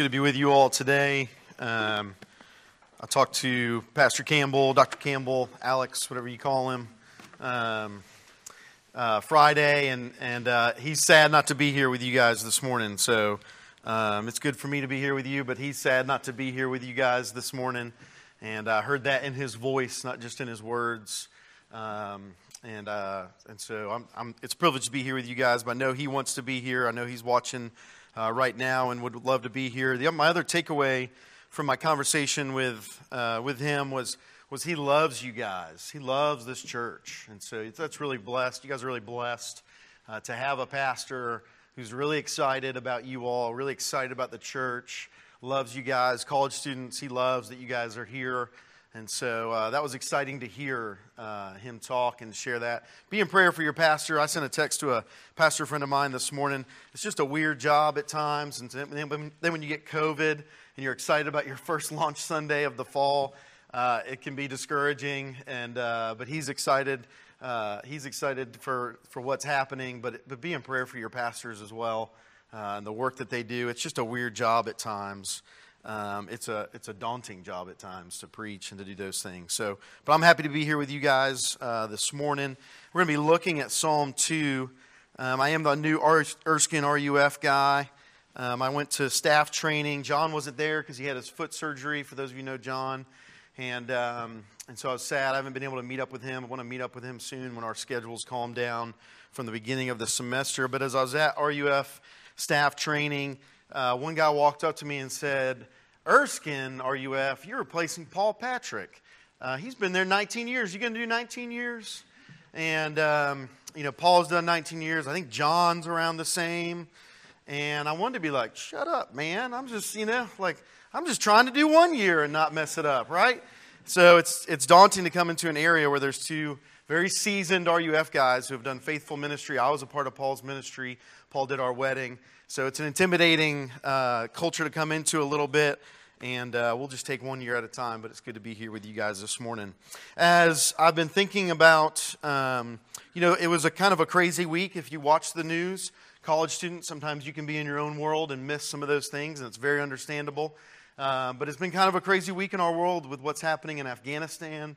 good to be with you all today. Um, I talked to Pastor Campbell, Dr. Campbell, Alex, whatever you call him, um, uh, Friday, and, and uh, he's sad not to be here with you guys this morning. So um, it's good for me to be here with you, but he's sad not to be here with you guys this morning. And I heard that in his voice, not just in his words. Um, and uh, and so I'm, I'm, it's a privilege to be here with you guys. But I know he wants to be here. I know he's watching uh, right now and would love to be here. The, my other takeaway from my conversation with uh, with him was was he loves you guys. He loves this church, and so that's really blessed. You guys are really blessed uh, to have a pastor who's really excited about you all, really excited about the church, loves you guys, college students. He loves that you guys are here. And so uh, that was exciting to hear uh, him talk and share that. Be in prayer for your pastor. I sent a text to a pastor friend of mine this morning. It's just a weird job at times. And then when you get COVID and you're excited about your first launch Sunday of the fall, uh, it can be discouraging. And, uh, but he's excited. Uh, he's excited for, for what's happening. But, but be in prayer for your pastors as well uh, and the work that they do. It's just a weird job at times. Um, it's a it's a daunting job at times to preach and to do those things. So, but I'm happy to be here with you guys uh, this morning. We're going to be looking at Psalm two. Um, I am the new Erskine RUF guy. Um, I went to staff training. John wasn't there because he had his foot surgery. For those of you know John, and um, and so I was sad. I haven't been able to meet up with him. I want to meet up with him soon when our schedules calm down from the beginning of the semester. But as I was at RUF staff training uh, one guy walked up to me and said, Erskine, RUF, you're replacing Paul Patrick. Uh, he's been there 19 years. You going to do 19 years? And, um, you know, Paul's done 19 years. I think John's around the same. And I wanted to be like, shut up, man. I'm just, you know, like, I'm just trying to do one year and not mess it up, right? So it's, it's daunting to come into an area where there's two very seasoned RUF guys who have done faithful ministry. I was a part of Paul's ministry. Paul did our wedding. So it's an intimidating uh, culture to come into a little bit, and uh, we'll just take one year at a time, but it's good to be here with you guys this morning. As I've been thinking about, um, you know, it was a kind of a crazy week if you watch the news. College students, sometimes you can be in your own world and miss some of those things, and it's very understandable. Uh, but it's been kind of a crazy week in our world with what's happening in Afghanistan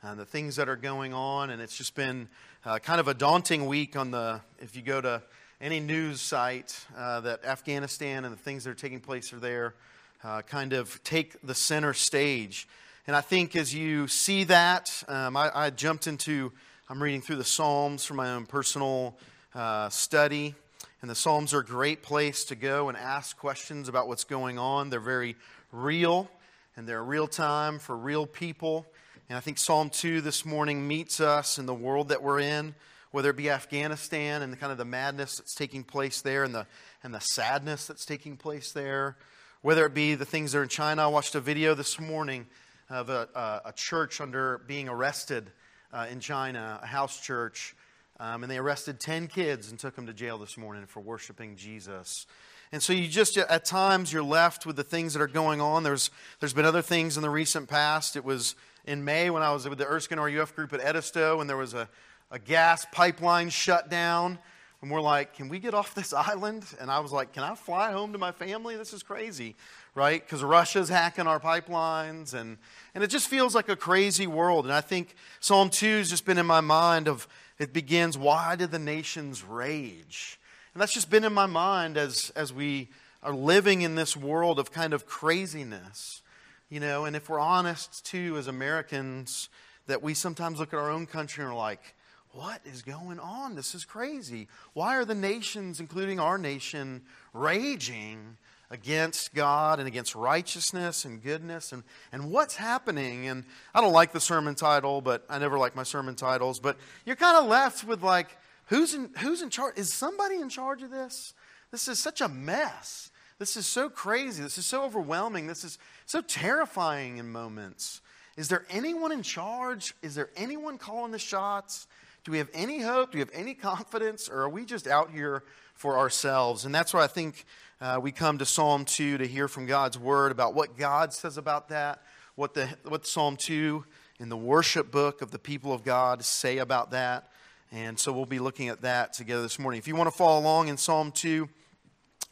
and the things that are going on, and it's just been uh, kind of a daunting week on the, if you go to any news site uh, that Afghanistan and the things that are taking place are there uh, kind of take the center stage. And I think as you see that, um, I, I, jumped into, I'm reading through the Psalms for my own personal uh, study. And the Psalms are a great place to go and ask questions about what's going on. They're very real, and they're real time for real people. And I think Psalm 2 this morning meets us in the world that we're in whether it be Afghanistan and the kind of the madness that's taking place there and the, and the sadness that's taking place there, whether it be the things that are in China. I watched a video this morning of a, a, a church under being arrested uh, in China, a house church, um, and they arrested 10 kids and took them to jail this morning for worshiping Jesus. And so you just, at times, you're left with the things that are going on. There's, there's been other things in the recent past. It was in May when I was with the Erskine RUF group at Edisto, and there was a, a gas pipeline shut down. And we're like, can we get off this island? And I was like, can I fly home to my family? This is crazy, right? Because Russia's hacking our pipelines. And, and it just feels like a crazy world. And I think Psalm 2 has just been in my mind of, it begins, why did the nations rage? And that's just been in my mind as, as we are living in this world of kind of craziness. You know, and if we're honest too, as Americans, that we sometimes look at our own country and are like, what is going on? This is crazy. Why are the nations, including our nation, raging against God and against righteousness and goodness? And, and what's happening? And I don't like the sermon title, but I never like my sermon titles. But you're kind of left with like, who's in, who's in charge? Is somebody in charge of this? This is such a mess. This is so crazy. This is so overwhelming. This is so terrifying in moments. Is there anyone in charge? Is there anyone calling the shots? Do we have any hope? Do we have any confidence? Or are we just out here for ourselves? And that's why I think uh, we come to Psalm 2 to hear from God's word about what God says about that, what, the, what Psalm 2 in the worship book of the people of God say about that. And so we'll be looking at that together this morning. If you want to follow along in Psalm 2,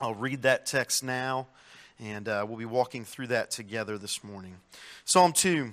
I'll read that text now. And uh, we'll be walking through that together this morning. Psalm 2.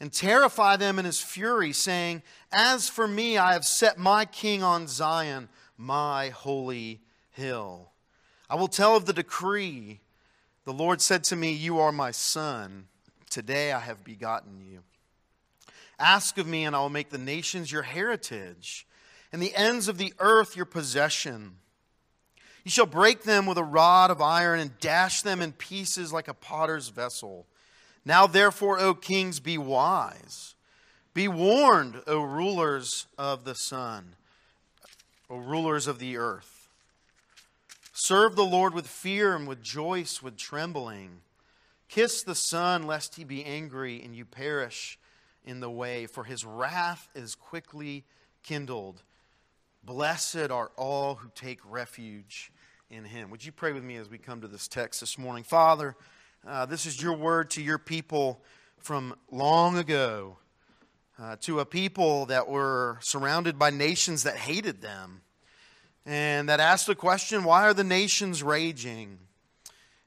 and terrify them in his fury, saying, As for me, I have set my king on Zion, my holy hill. I will tell of the decree. The Lord said to me, You are my son. Today I have begotten you. Ask of me, and I will make the nations your heritage, and the ends of the earth your possession. You shall break them with a rod of iron and dash them in pieces like a potter's vessel. Now, therefore, O kings, be wise. Be warned, O rulers of the sun, O rulers of the earth. Serve the Lord with fear and with joy, with trembling. Kiss the Son, lest he be angry and you perish in the way, for his wrath is quickly kindled. Blessed are all who take refuge in him. Would you pray with me as we come to this text this morning? Father, uh, this is your word to your people from long ago, uh, to a people that were surrounded by nations that hated them and that asked the question why are the nations raging?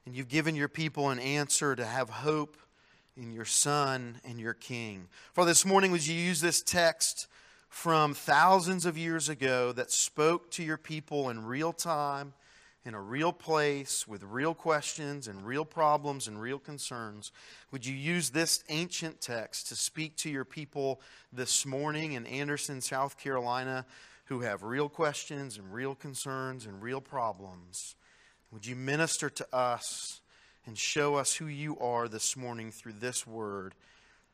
And you've given your people an answer to have hope in your Son and your King. For this morning, would you use this text from thousands of years ago that spoke to your people in real time, in a real place, with real questions and real problems and real concerns? Would you use this ancient text to speak to your people this morning in Anderson, South Carolina? who have real questions and real concerns and real problems. Would you minister to us and show us who you are this morning through this word?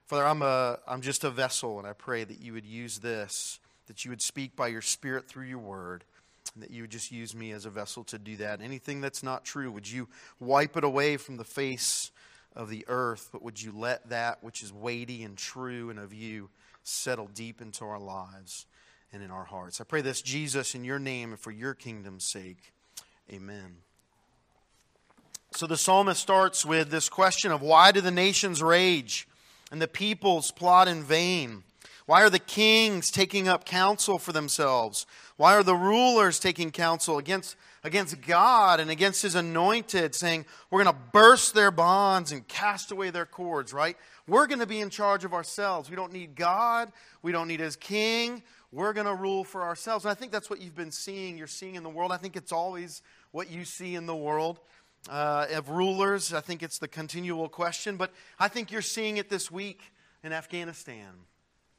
Father, I'm, a, I'm just a vessel, and I pray that you would use this, that you would speak by your Spirit through your word, that you would just use me as a vessel to do that. Anything that's not true, would you wipe it away from the face of the earth, but would you let that which is weighty and true and of you settle deep into our lives? and in our hearts. I pray this, Jesus, in your name and for your kingdom's sake. Amen. So the psalmist starts with this question of why do the nations rage and the peoples plot in vain? Why are the kings taking up counsel for themselves? Why are the rulers taking counsel against, against God and against his anointed, saying, We're going to burst their bonds and cast away their cords, right? We're going to be in charge of ourselves. We don't need God. We don't need his king we're going to rule for ourselves. And I think that's what you've been seeing, you're seeing in the world. I think it's always what you see in the world uh, of rulers. I think it's the continual question, but I think you're seeing it this week in Afghanistan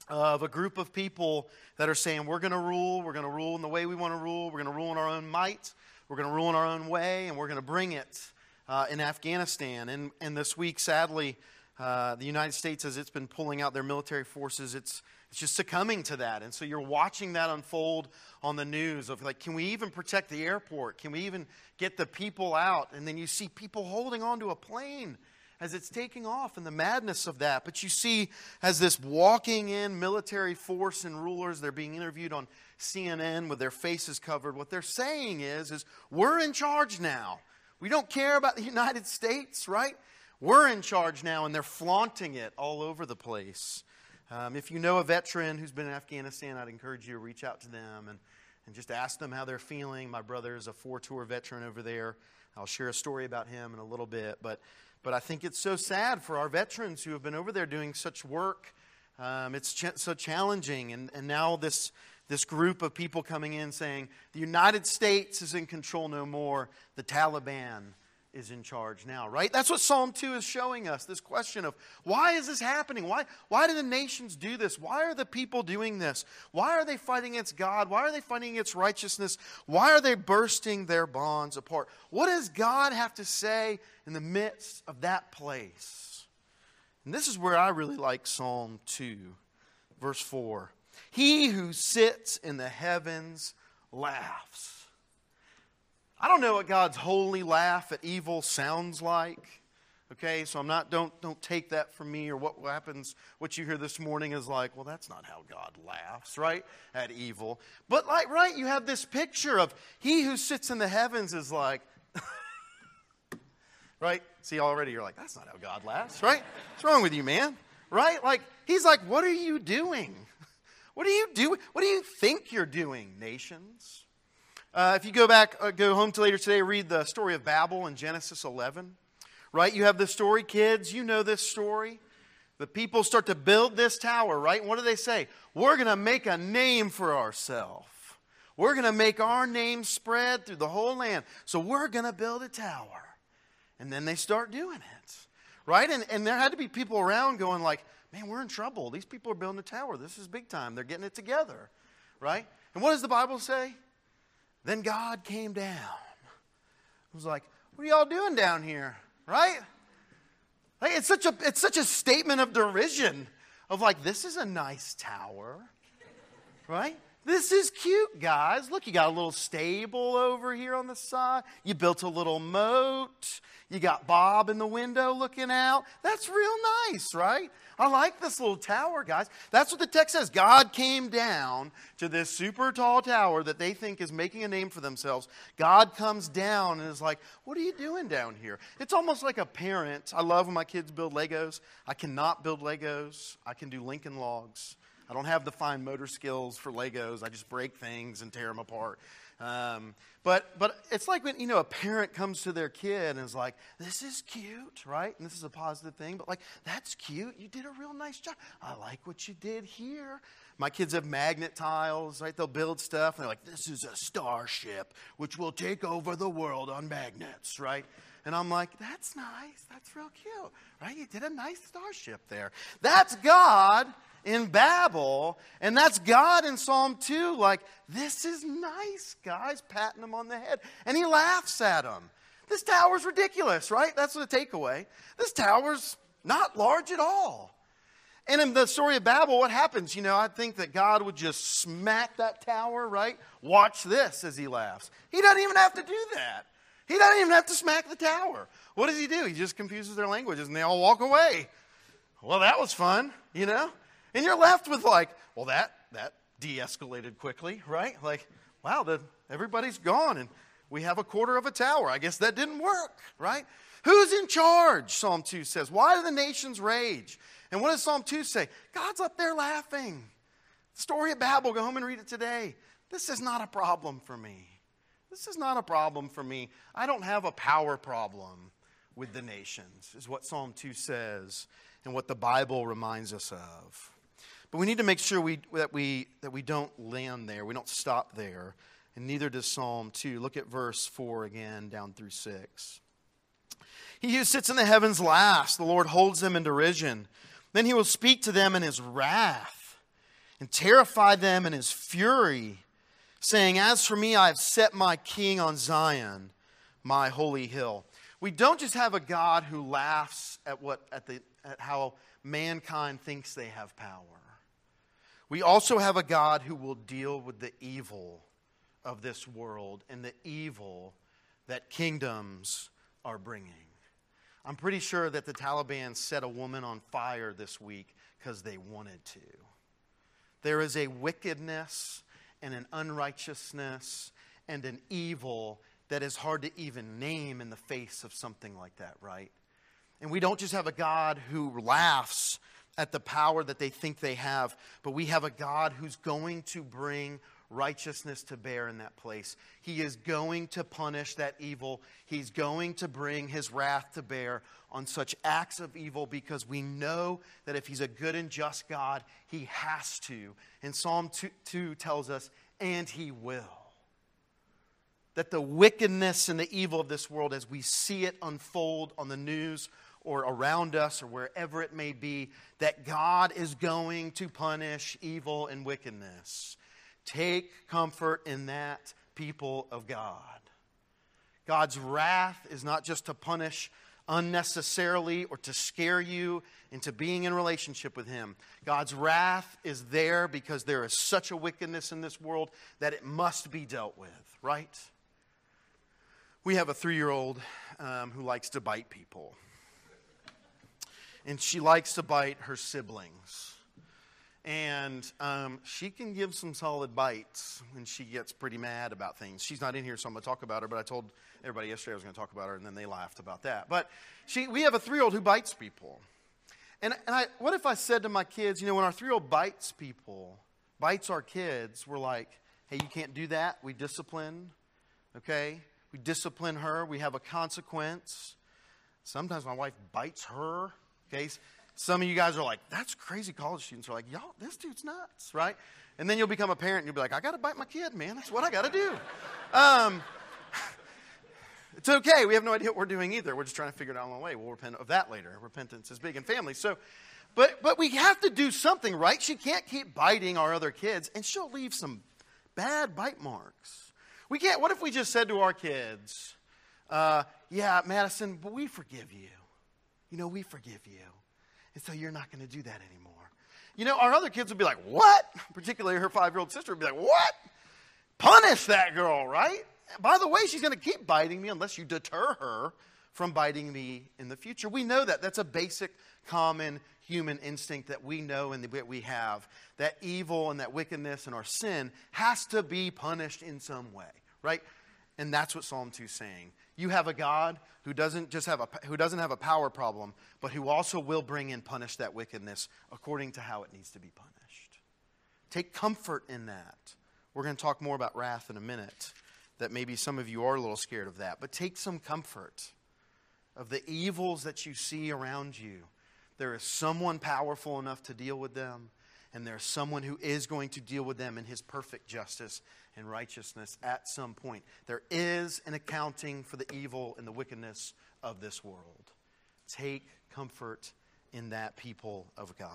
of a group of people that are saying, We're going to rule, we're going to rule in the way we want to rule, we're going to rule in our own might, we're going to rule in our own way, and we're going to bring it uh, in Afghanistan. And, and this week, sadly, uh, the United States, as it's been pulling out their military forces, it's it's just succumbing to that. And so you're watching that unfold on the news of like, can we even protect the airport? Can we even get the people out? And then you see people holding onto a plane as it's taking off and the madness of that. But you see, as this walking in military force and rulers, they're being interviewed on CNN with their faces covered. What they're saying is, is we're in charge now. We don't care about the United States, right? We're in charge now, and they're flaunting it all over the place. Um, if you know a veteran who's been in Afghanistan, I'd encourage you to reach out to them and, and just ask them how they're feeling. My brother is a four tour veteran over there. I'll share a story about him in a little bit. But, but I think it's so sad for our veterans who have been over there doing such work. Um, it's ch- so challenging. And, and now this, this group of people coming in saying the United States is in control no more, the Taliban is in charge now, right? That's what Psalm 2 is showing us this question of why is this happening? Why, why do the nations do this? Why are the people doing this? Why are they fighting against God? Why are they fighting against righteousness? Why are they bursting their bonds apart? What does God have to say in the midst of that place? And this is where I really like Psalm 2, verse 4. He who sits in the heavens laughs. I don't know what God's holy laugh at evil sounds like. Okay, so I'm not, don't, don't take that from me or what happens, what you hear this morning is like, well, that's not how God laughs, right? At evil. But, like, right, you have this picture of he who sits in the heavens is like, right? See, already you're like, that's not how God laughs, right? What's wrong with you, man? Right? Like, he's like, what are you doing? What do you do? What do you think you're doing, nations? Uh, if you go back, uh, go home to later today, read the story of Babel in Genesis 11 right? You have the story, kids, you know this story. The people start to build this tower, right? what do they say? We're going to make a name for ourselves. We're going to make our name spread through the whole land. So we're going to build a tower. And then they start doing it, right? And, and there had to be people around going like, man, we're in trouble. These people are building a tower. This is big time. They're getting it together, right? And what does the Bible say? Then God came down. It was like, what are y'all doing down here? right? Like it's such a it's such a statement of derision of like this is a nice tower, right? This is cute, guys. Look, you got a little stable over here on the side. You built a little moat. You got Bob in the window looking out. That's real nice, right? I like this little tower, guys. That's what the text says. God came down to this super tall tower that they think is making a name for themselves. God comes down and is like, What are you doing down here? It's almost like a parent. I love when my kids build Legos. I cannot build Legos, I can do Lincoln logs. I don't have the fine motor skills for Legos. I just break things and tear them apart. Um, but, but it's like when, you know, a parent comes to their kid and is like, this is cute, right? And this is a positive thing, but like, that's cute. You did a real nice job. I like what you did here. My kids have magnet tiles, right? They'll build stuff and they're like, this is a starship which will take over the world on magnets, right? And I'm like, that's nice. That's real cute, right? You did a nice starship there. That's God in Babel. And that's God in Psalm 2, like, this is nice, guys, patting him on the head. And he laughs at him. This tower's ridiculous, right? That's the takeaway. This tower's not large at all. And in the story of Babel, what happens? You know, I think that God would just smack that tower, right? Watch this as he laughs. He doesn't even have to do that. He doesn't even have to smack the tower. What does he do? He just confuses their languages and they all walk away. Well, that was fun, you know? And you're left with like, well, that that de-escalated quickly, right? Like, wow, the, everybody's gone and we have a quarter of a tower. I guess that didn't work, right? Who's in charge? Psalm 2 says. Why do the nations rage? And what does Psalm 2 say? God's up there laughing. The story of Babel, go home and read it today. This is not a problem for me. This is not a problem for me. I don't have a power problem with the nations, is what Psalm 2 says and what the Bible reminds us of. But we need to make sure we, that, we, that we don't land there, we don't stop there, and neither does Psalm 2. Look at verse 4 again, down through 6. He who sits in the heavens laughs, the Lord holds them in derision. Then he will speak to them in his wrath and terrify them in his fury, saying, As for me, I have set my king on Zion, my holy hill. We don't just have a God who laughs at, what, at, the, at how mankind thinks they have power. We also have a God who will deal with the evil of this world and the evil that kingdoms are bringing. I'm pretty sure that the Taliban set a woman on fire this week because they wanted to. There is a wickedness and an unrighteousness and an evil that is hard to even name in the face of something like that, right? And we don't just have a God who laughs at the power that they think they have, but we have a God who's going to bring righteousness to bear in that place. He is going to punish that evil. He's going to bring his wrath to bear on such acts of evil because we know that if he's a good and just God, he has to. And Psalm 2, 2 tells us, and he will. That the wickedness and the evil of this world, as we see it unfold on the news or around us or wherever it may be, that God is going to punish evil and wickedness. Take comfort in that, people of God. God's wrath is not just to punish unnecessarily or to scare you into being in relationship with Him. God's wrath is there because there is such a wickedness in this world that it must be dealt with, right? We have a three year old um, who likes to bite people. And she likes to bite her siblings. And um, she can give some solid bites when she gets pretty mad about things. She's not in here, so I'm going to talk about her, but I told everybody yesterday I was going to talk about her, and then they laughed about that. But she, we have a three year old who bites people. And, and I, what if I said to my kids, you know, when our three year old bites people, bites our kids, we're like, hey, you can't do that. We discipline, okay? We discipline her, we have a consequence. Sometimes my wife bites her, okay? Some of you guys are like, that's crazy. College students are like, y'all, this dude's nuts, right? And then you'll become a parent and you'll be like, I got to bite my kid, man. That's what I got to do. Um, it's okay. We have no idea what we're doing either. We're just trying to figure it out along the way. We'll repent of that later. Repentance is big in families. So, but, but we have to do something, right? She can't keep biting our other kids, and she'll leave some bad bite marks. We can't, what if we just said to our kids, uh, yeah, Madison, but we forgive you. You know, we forgive you. And so you're not going to do that anymore. You know, our other kids would be like, What? Particularly her five year old sister would be like, What? Punish that girl, right? By the way, she's going to keep biting me unless you deter her from biting me in the future. We know that. That's a basic, common human instinct that we know and that we have. That evil and that wickedness and our sin has to be punished in some way, right? And that's what Psalm 2 is saying. You have a God who doesn't just have a, who doesn't have a power problem, but who also will bring and punish that wickedness according to how it needs to be punished. Take comfort in that. We're going to talk more about wrath in a minute, that maybe some of you are a little scared of that. But take some comfort of the evils that you see around you. There is someone powerful enough to deal with them, and there's someone who is going to deal with them in his perfect justice and righteousness at some point. There is an accounting for the evil and the wickedness of this world. Take comfort in that people of God.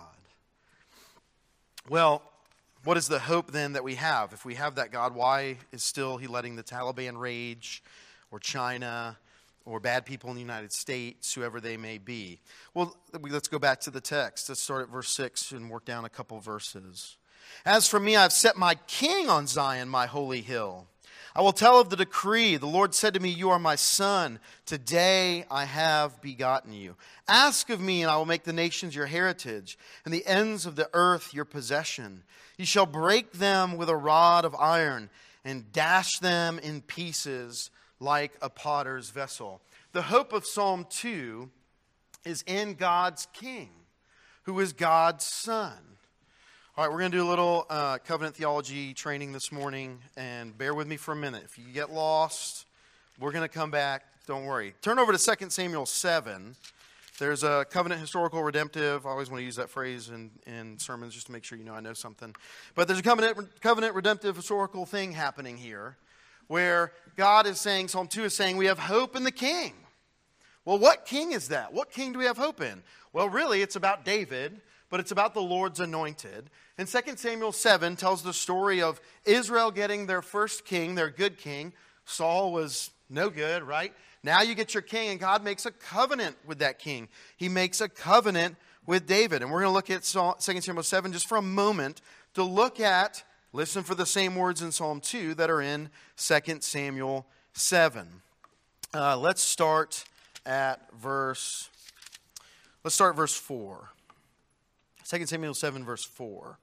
Well, what is the hope then that we have? If we have that God, why is still he letting the Taliban rage or China or bad people in the United States, whoever they may be? Well, let's go back to the text. Let's start at verse 6 and work down a couple verses. As for me, I've set my king on Zion, my holy hill. I will tell of the decree. The Lord said to me, You are my son. Today I have begotten you. Ask of me, and I will make the nations your heritage, and the ends of the earth your possession. You shall break them with a rod of iron, and dash them in pieces like a potter's vessel. The hope of Psalm 2 is in God's king, who is God's son. All right, we're going to do a little uh, covenant theology training this morning, and bear with me for a minute. If you get lost, we're going to come back. Don't worry. Turn over to 2 Samuel 7. There's a covenant historical redemptive. I always want to use that phrase in, in sermons just to make sure you know I know something. But there's a covenant, covenant redemptive historical thing happening here where God is saying, Psalm 2 is saying, we have hope in the king. Well, what king is that? What king do we have hope in? Well, really, it's about David but it's about the Lord's anointed. And 2 Samuel 7 tells the story of Israel getting their first king, their good king. Saul was no good, right? Now you get your king, and God makes a covenant with that king. He makes a covenant with David. And we're going to look at 2 Samuel 7 just for a moment to look at, listen for the same words in Psalm 2 that are in 2 Samuel 7. Uh, let's start at verse, let's start verse 4. 2 Samuel 7, verse 4.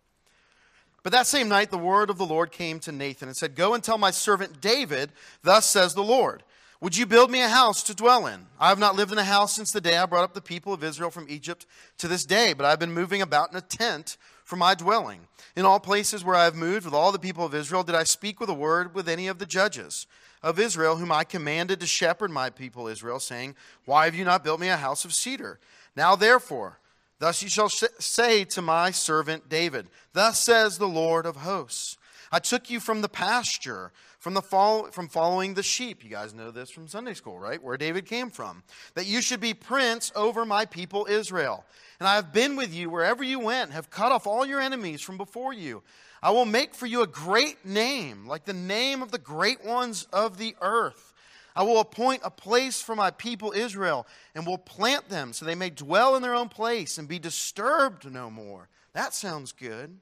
But that same night, the word of the Lord came to Nathan and said, Go and tell my servant David, Thus says the Lord, Would you build me a house to dwell in? I have not lived in a house since the day I brought up the people of Israel from Egypt to this day, but I've been moving about in a tent for my dwelling. In all places where I have moved with all the people of Israel, did I speak with a word with any of the judges of Israel, whom I commanded to shepherd my people Israel, saying, Why have you not built me a house of cedar? Now therefore, Thus you shall say to my servant David, Thus says the Lord of hosts I took you from the pasture, from, the follow, from following the sheep. You guys know this from Sunday school, right? Where David came from. That you should be prince over my people Israel. And I have been with you wherever you went, have cut off all your enemies from before you. I will make for you a great name, like the name of the great ones of the earth. I will appoint a place for my people Israel and will plant them so they may dwell in their own place and be disturbed no more. That sounds good.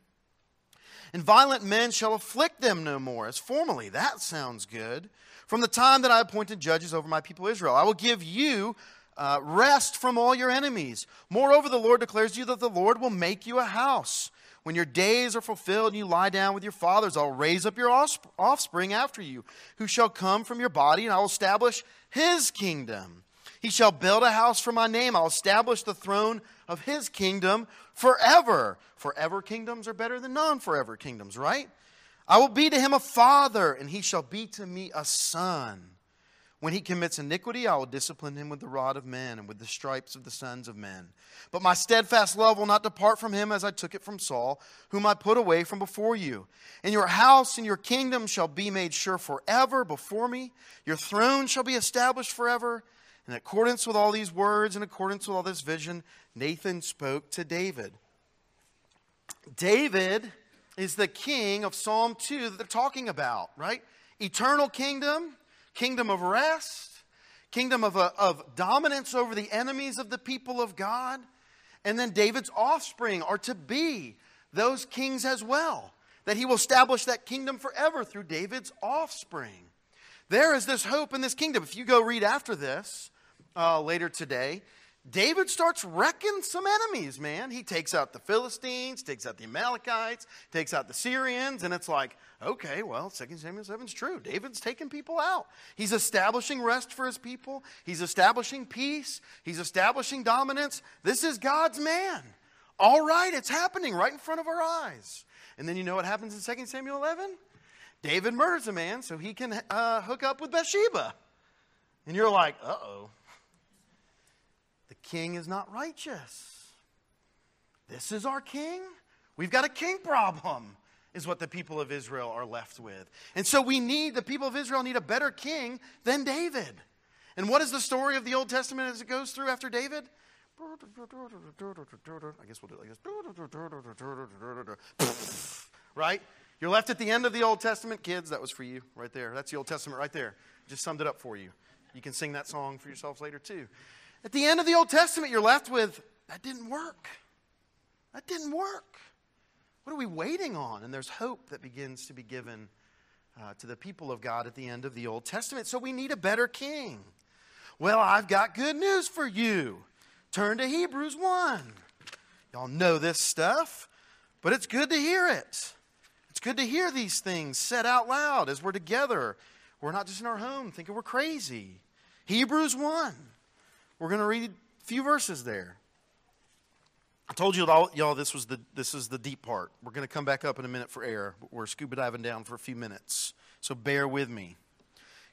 And violent men shall afflict them no more as formerly. That sounds good. From the time that I appointed judges over my people Israel, I will give you uh, rest from all your enemies. Moreover, the Lord declares to you that the Lord will make you a house. When your days are fulfilled and you lie down with your fathers, I'll raise up your offspring after you, who shall come from your body, and I will establish his kingdom. He shall build a house for my name. I'll establish the throne of his kingdom forever. Forever kingdoms are better than non forever kingdoms, right? I will be to him a father, and he shall be to me a son. When he commits iniquity, I will discipline him with the rod of men and with the stripes of the sons of men. But my steadfast love will not depart from him as I took it from Saul, whom I put away from before you. And your house and your kingdom shall be made sure forever before me. Your throne shall be established forever. In accordance with all these words, in accordance with all this vision, Nathan spoke to David. David is the king of Psalm 2 that they're talking about, right? Eternal kingdom, kingdom of rest, kingdom of, a, of dominance over the enemies of the people of God. And then David's offspring are to be those kings as well, that he will establish that kingdom forever through David's offspring. There is this hope in this kingdom. If you go read after this, uh, later today, David starts wrecking some enemies, man. He takes out the Philistines, takes out the Amalekites, takes out the Syrians, and it's like, okay, well, 2 Samuel 7 is true. David's taking people out. He's establishing rest for his people, he's establishing peace, he's establishing dominance. This is God's man. All right, it's happening right in front of our eyes. And then you know what happens in 2 Samuel 11? David murders a man so he can uh, hook up with Bathsheba. And you're like, uh oh the king is not righteous. This is our king? We've got a king problem, is what the people of Israel are left with. And so we need, the people of Israel need a better king than David. And what is the story of the Old Testament as it goes through after David? I guess we'll do it like this. right? You're left at the end of the Old Testament. Kids, that was for you right there. That's the Old Testament right there. Just summed it up for you. You can sing that song for yourselves later, too. At the end of the Old Testament, you're left with that didn't work. That didn't work. What are we waiting on? And there's hope that begins to be given uh, to the people of God at the end of the Old Testament. So we need a better king. Well, I've got good news for you. Turn to Hebrews 1. Y'all know this stuff, but it's good to hear it. It's good to hear these things said out loud as we're together. We're not just in our home thinking we're crazy. Hebrews 1. We're going to read a few verses there. I told you, all, y'all, this was the this is the deep part. We're going to come back up in a minute for air. We're scuba diving down for a few minutes, so bear with me.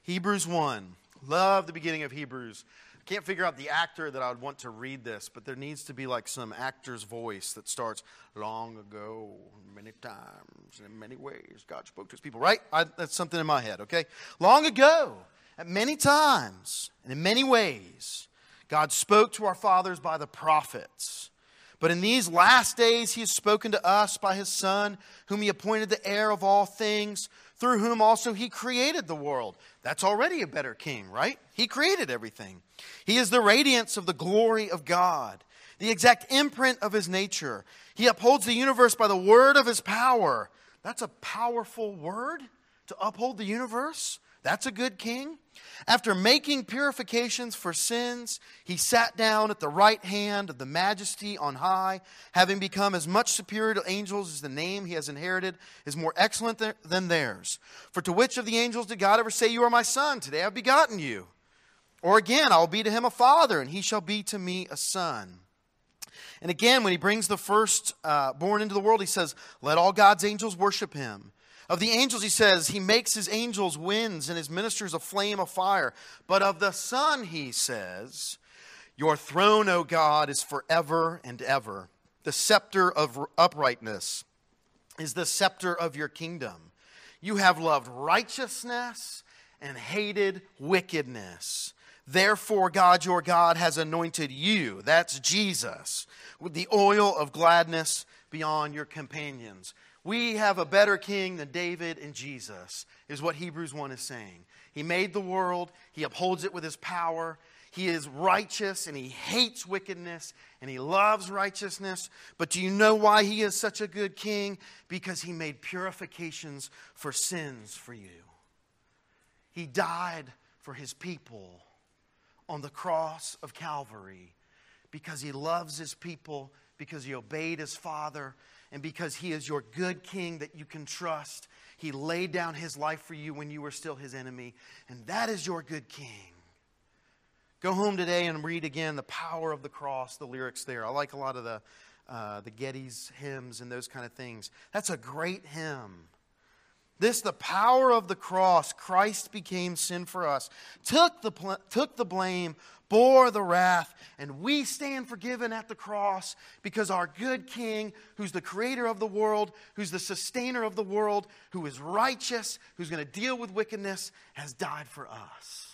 Hebrews one. Love the beginning of Hebrews. I can't figure out the actor that I would want to read this, but there needs to be like some actor's voice that starts long ago, many times, in many ways, God spoke to his people, right? I, that's something in my head, okay? Long ago, at many times, and in many ways, God spoke to our fathers by the prophets. But in these last days, he has spoken to us by his Son, whom he appointed the heir of all things, through whom also he created the world. That's already a better king, right? He created everything. He is the radiance of the glory of God, the exact imprint of his nature. He upholds the universe by the word of his power. That's a powerful word to uphold the universe. That's a good king. After making purifications for sins, he sat down at the right hand of the majesty on high, having become as much superior to angels as the name he has inherited is more excellent than theirs. For to which of the angels did God ever say, You are my son? Today I've begotten you. Or again, I will be to him a father, and he shall be to me a son. And again, when he brings the first uh, born into the world, he says, Let all God's angels worship him. Of the angels, he says, He makes his angels winds and his ministers a flame of fire. But of the Son, he says, Your throne, O God, is forever and ever. The scepter of uprightness is the scepter of your kingdom. You have loved righteousness and hated wickedness. Therefore, God your God has anointed you, that's Jesus, with the oil of gladness beyond your companions. We have a better king than David and Jesus, is what Hebrews 1 is saying. He made the world, he upholds it with his power. He is righteous and he hates wickedness and he loves righteousness. But do you know why he is such a good king? Because he made purifications for sins for you. He died for his people on the cross of Calvary because he loves his people, because he obeyed his father, and because he is your good king that you can trust. He laid down his life for you when you were still his enemy, and that is your good king. Go home today and read again the power of the cross, the lyrics there. I like a lot of the, uh, the Getty's hymns and those kind of things. That's a great hymn. This, the power of the cross, Christ became sin for us, took the, took the blame, bore the wrath, and we stand forgiven at the cross because our good King, who's the creator of the world, who's the sustainer of the world, who is righteous, who's going to deal with wickedness, has died for us.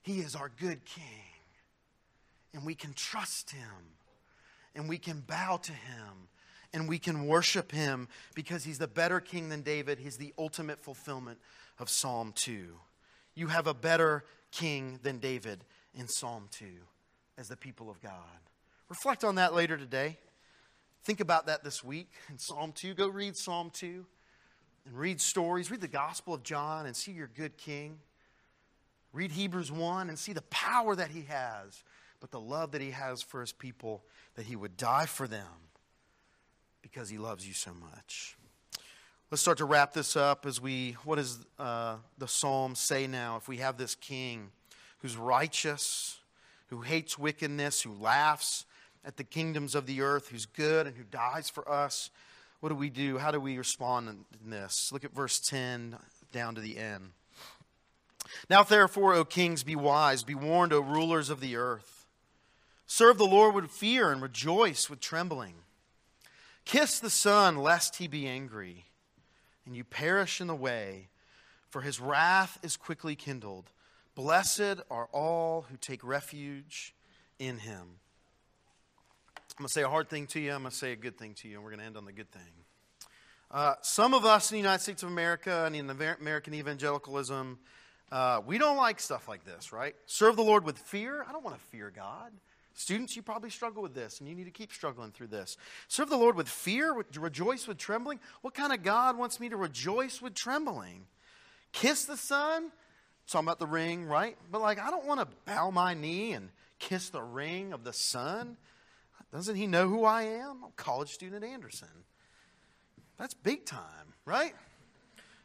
He is our good King, and we can trust him, and we can bow to him and we can worship him because he's the better king than David. He's the ultimate fulfillment of Psalm 2. You have a better king than David in Psalm 2 as the people of God. Reflect on that later today. Think about that this week in Psalm 2. Go read Psalm 2 and read stories. Read the Gospel of John and see your good king. Read Hebrews 1 and see the power that he has, but the love that he has for his people, that he would die for them because he loves you so much. Let's start to wrap this up as we, what does uh, the psalm say now? If we have this king who's righteous, who hates wickedness, who laughs at the kingdoms of the earth, who's good and who dies for us, what do we do? How do we respond in this? Look at verse 10 down to the end. Now, therefore, O kings, be wise, be warned, O rulers of the earth. Serve the Lord with fear and rejoice with trembling. Kiss the Son, lest he be angry, and you perish in the way, for his wrath is quickly kindled. Blessed are all who take refuge in him. I'm going to say a hard thing to you. I'm going to say a good thing to you, and we're going to end on the good thing. Uh, some of us in the United States of America and in American evangelicalism, uh, we don't like stuff like this, right? Serve the Lord with fear. I don't want to fear God. Students, you probably struggle with this, and you need to keep struggling through this. Serve the Lord with fear, rejoice with trembling. What kind of God wants me to rejoice with trembling? Kiss the Son? Talking about the ring, right? But like, I don't want to bow my knee and kiss the ring of the Son. Doesn't he know who I am? I'm college student Anderson. That's big time, right?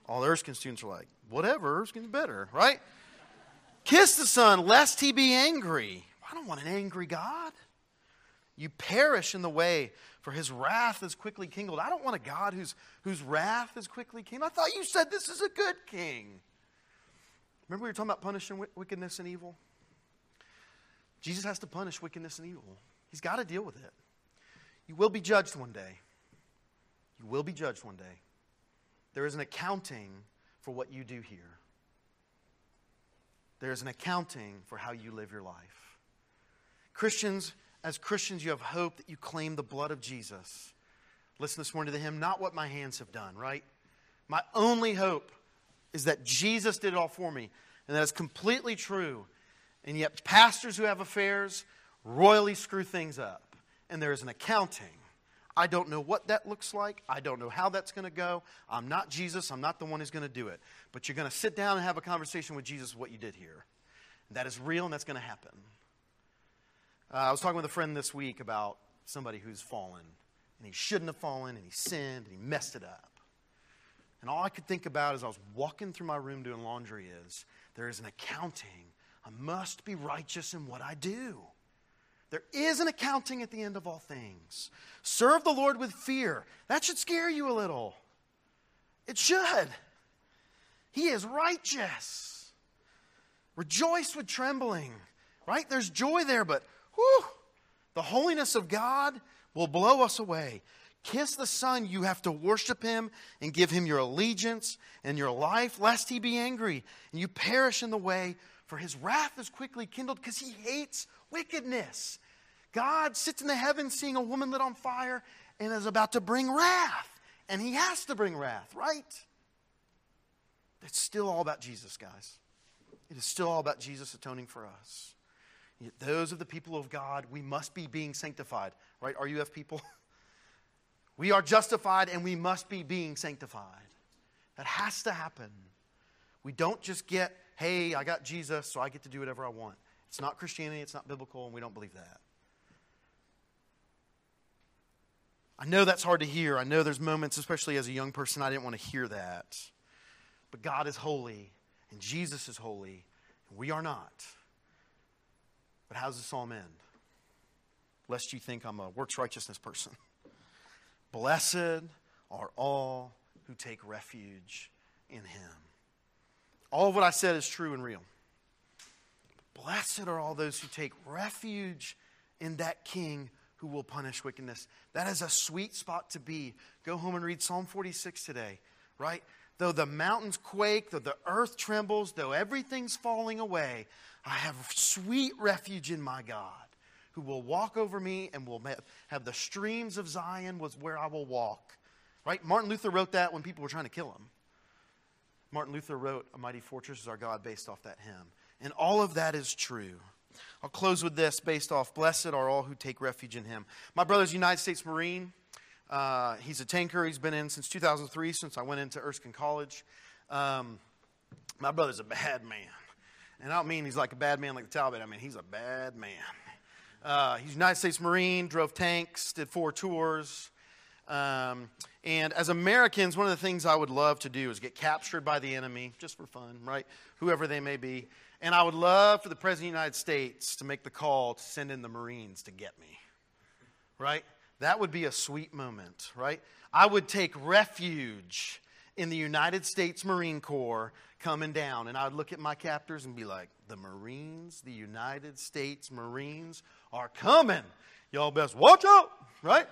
All the Erskine students are like, whatever, Erskine's better, right? Kiss the Son, lest he be angry. I don't want an angry God. You perish in the way, for his wrath is quickly kindled. I don't want a God whose, whose wrath is quickly kindled. I thought you said this is a good king. Remember we were talking about punishing wickedness and evil? Jesus has to punish wickedness and evil. He's got to deal with it. You will be judged one day. You will be judged one day. There is an accounting for what you do here. There is an accounting for how you live your life. Christians, as Christians, you have hope that you claim the blood of Jesus. Listen this morning to the hymn, not what my hands have done, right? My only hope is that Jesus did it all for me. And that is completely true. And yet, pastors who have affairs royally screw things up. And there is an accounting. I don't know what that looks like. I don't know how that's going to go. I'm not Jesus. I'm not the one who's going to do it. But you're going to sit down and have a conversation with Jesus what you did here. And that is real and that's going to happen. Uh, I was talking with a friend this week about somebody who's fallen, and he shouldn't have fallen, and he sinned, and he messed it up. And all I could think about as I was walking through my room doing laundry is there is an accounting. I must be righteous in what I do. There is an accounting at the end of all things. Serve the Lord with fear. That should scare you a little. It should. He is righteous. Rejoice with trembling, right? There's joy there, but Whew, the holiness of God will blow us away. Kiss the Son, you have to worship him and give him your allegiance and your life, lest he be angry and you perish in the way, for his wrath is quickly kindled because he hates wickedness. God sits in the heavens seeing a woman lit on fire and is about to bring wrath. And he has to bring wrath, right? It's still all about Jesus, guys. It is still all about Jesus atoning for us. Those of the people of God, we must be being sanctified, right? Are you RUF people? We are justified and we must be being sanctified. That has to happen. We don't just get, hey, I got Jesus, so I get to do whatever I want. It's not Christianity, it's not biblical, and we don't believe that. I know that's hard to hear. I know there's moments, especially as a young person, I didn't want to hear that. But God is holy, and Jesus is holy, and we are not. But how does the psalm end? Lest you think I'm a works righteousness person. Blessed are all who take refuge in him. All of what I said is true and real. Blessed are all those who take refuge in that king who will punish wickedness. That is a sweet spot to be. Go home and read Psalm 46 today, right? Though the mountains quake, though the earth trembles, though everything's falling away, I have sweet refuge in my God who will walk over me and will have the streams of Zion was where I will walk. Right? Martin Luther wrote that when people were trying to kill him. Martin Luther wrote, A Mighty Fortress is Our God, based off that hymn. And all of that is true. I'll close with this based off Blessed are all who take refuge in him. My brother's United States Marine. Uh, he's a tanker. He's been in since 2003, since I went into Erskine College. Um, my brother's a bad man. And I don't mean he's like a bad man like the Taliban. I mean, he's a bad man. Uh, he's United States Marine, drove tanks, did four tours. Um, and as Americans, one of the things I would love to do is get captured by the enemy, just for fun, right? Whoever they may be. And I would love for the President of the United States to make the call to send in the Marines to get me, right? That would be a sweet moment, right? I would take refuge in the United States Marine Corps coming down, and I would look at my captors and be like, the Marines, the United States Marines are coming. Y'all best watch out, right?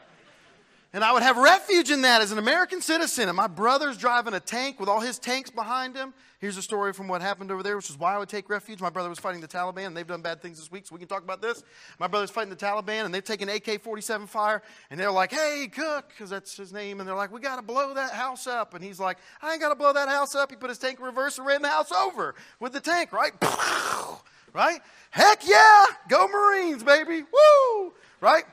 And I would have refuge in that as an American citizen. And my brother's driving a tank with all his tanks behind him. Here's a story from what happened over there, which is why I would take refuge. My brother was fighting the Taliban, and they've done bad things this week, so we can talk about this. My brother's fighting the Taliban, and they've taken AK 47 fire, and they're like, hey, Cook, because that's his name. And they're like, we got to blow that house up. And he's like, I ain't got to blow that house up. He put his tank in reverse and ran the house over with the tank, right? right? Heck yeah! Go Marines, baby! Woo! Right?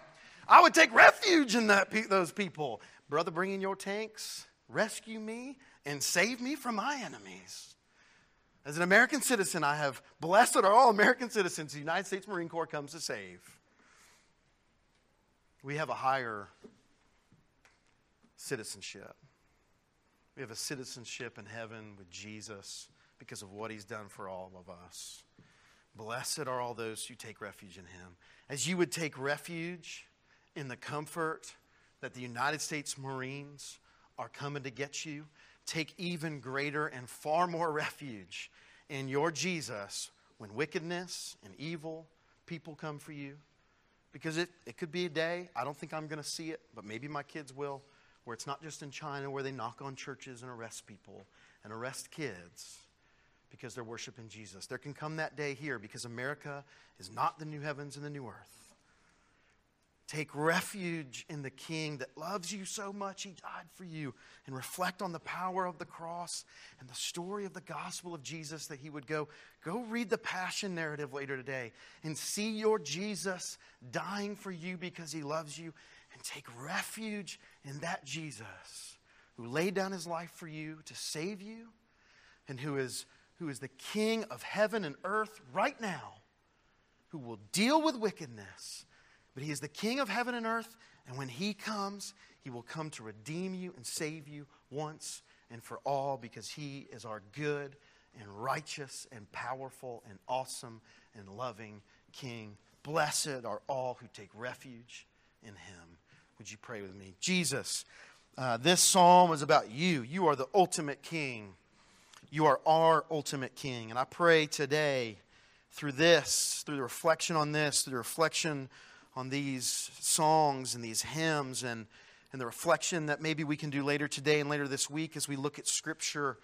I would take refuge in that, those people. Brother, bring in your tanks, rescue me, and save me from my enemies. As an American citizen, I have blessed are all American citizens the United States Marine Corps comes to save. We have a higher citizenship. We have a citizenship in heaven with Jesus because of what he's done for all of us. Blessed are all those who take refuge in him. As you would take refuge in the comfort that the United States Marines are coming to get you, take even greater and far more refuge in your Jesus when wickedness and evil people come for you. Because it, it could be a day, I don't think I'm going to see it, but maybe my kids will, where it's not just in China where they knock on churches and arrest people and arrest kids because they're worshiping Jesus. There can come that day here because America is not the new heavens and the new earth. Take refuge in the King that loves you so much, he died for you. And reflect on the power of the cross and the story of the gospel of Jesus that he would go. Go read the Passion narrative later today and see your Jesus dying for you because he loves you. And take refuge in that Jesus who laid down his life for you to save you and who is, who is the King of heaven and earth right now, who will deal with wickedness but he is the King of heaven and earth, and when he comes, he will come to redeem you and save you once and for all because he is our good and righteous and powerful and awesome and loving King. Blessed are all who take refuge in him. Would you pray with me? Jesus, uh, this psalm is about you. You are the ultimate King. You are our ultimate King. And I pray today through this, through the reflection on this, through the reflection on these songs and these hymns and, and the reflection that maybe we can do later today and later this week as we look at Scripture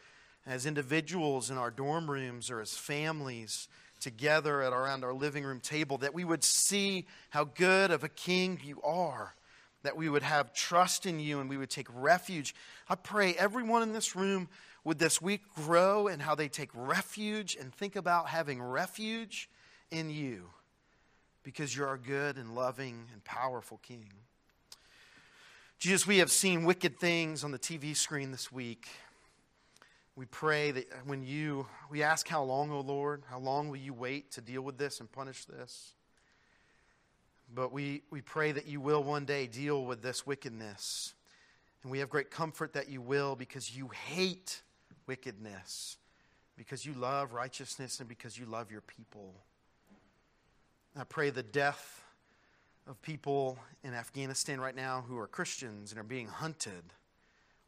as individuals in our dorm rooms or as families together at around our living room table, that we would see how good of a king you are, that we would have trust in you and we would take refuge. I pray everyone in this room would this week grow in how they take refuge and think about having refuge in you because you're our good and loving and powerful King. Jesus, we have seen wicked things on the TV screen this week. We pray that when you, we ask how long, O Lord, how long will you wait to deal with this and punish this? But we, we pray that you will one day deal with this wickedness. And we have great comfort that you will because you hate wickedness, because you love righteousness, and because you love your people. I pray the death of people in Afghanistan right now who are Christians and are being hunted.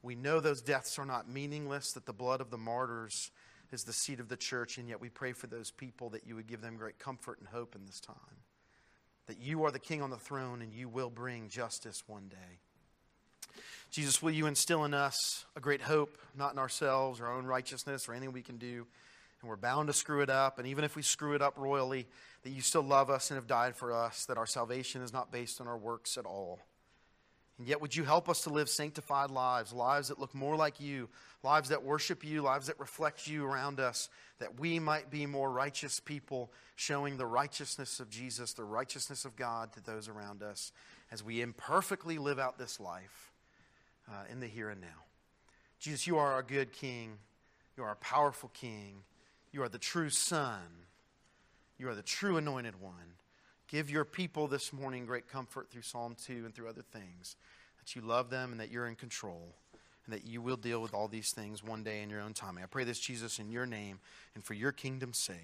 We know those deaths are not meaningless, that the blood of the martyrs is the seed of the church, and yet we pray for those people that you would give them great comfort and hope in this time. That you are the king on the throne and you will bring justice one day. Jesus, will you instill in us a great hope, not in ourselves, our own righteousness, or anything we can do? And we're bound to screw it up. And even if we screw it up royally, that you still love us and have died for us, that our salvation is not based on our works at all. And yet, would you help us to live sanctified lives, lives that look more like you, lives that worship you, lives that reflect you around us, that we might be more righteous people, showing the righteousness of Jesus, the righteousness of God to those around us as we imperfectly live out this life uh, in the here and now. Jesus, you are our good King. You are a powerful King. You are the true Son. You are the true anointed one. Give your people this morning great comfort through Psalm 2 and through other things, that you love them and that you're in control, and that you will deal with all these things one day in your own time. I pray this, Jesus, in your name and for your kingdom's sake.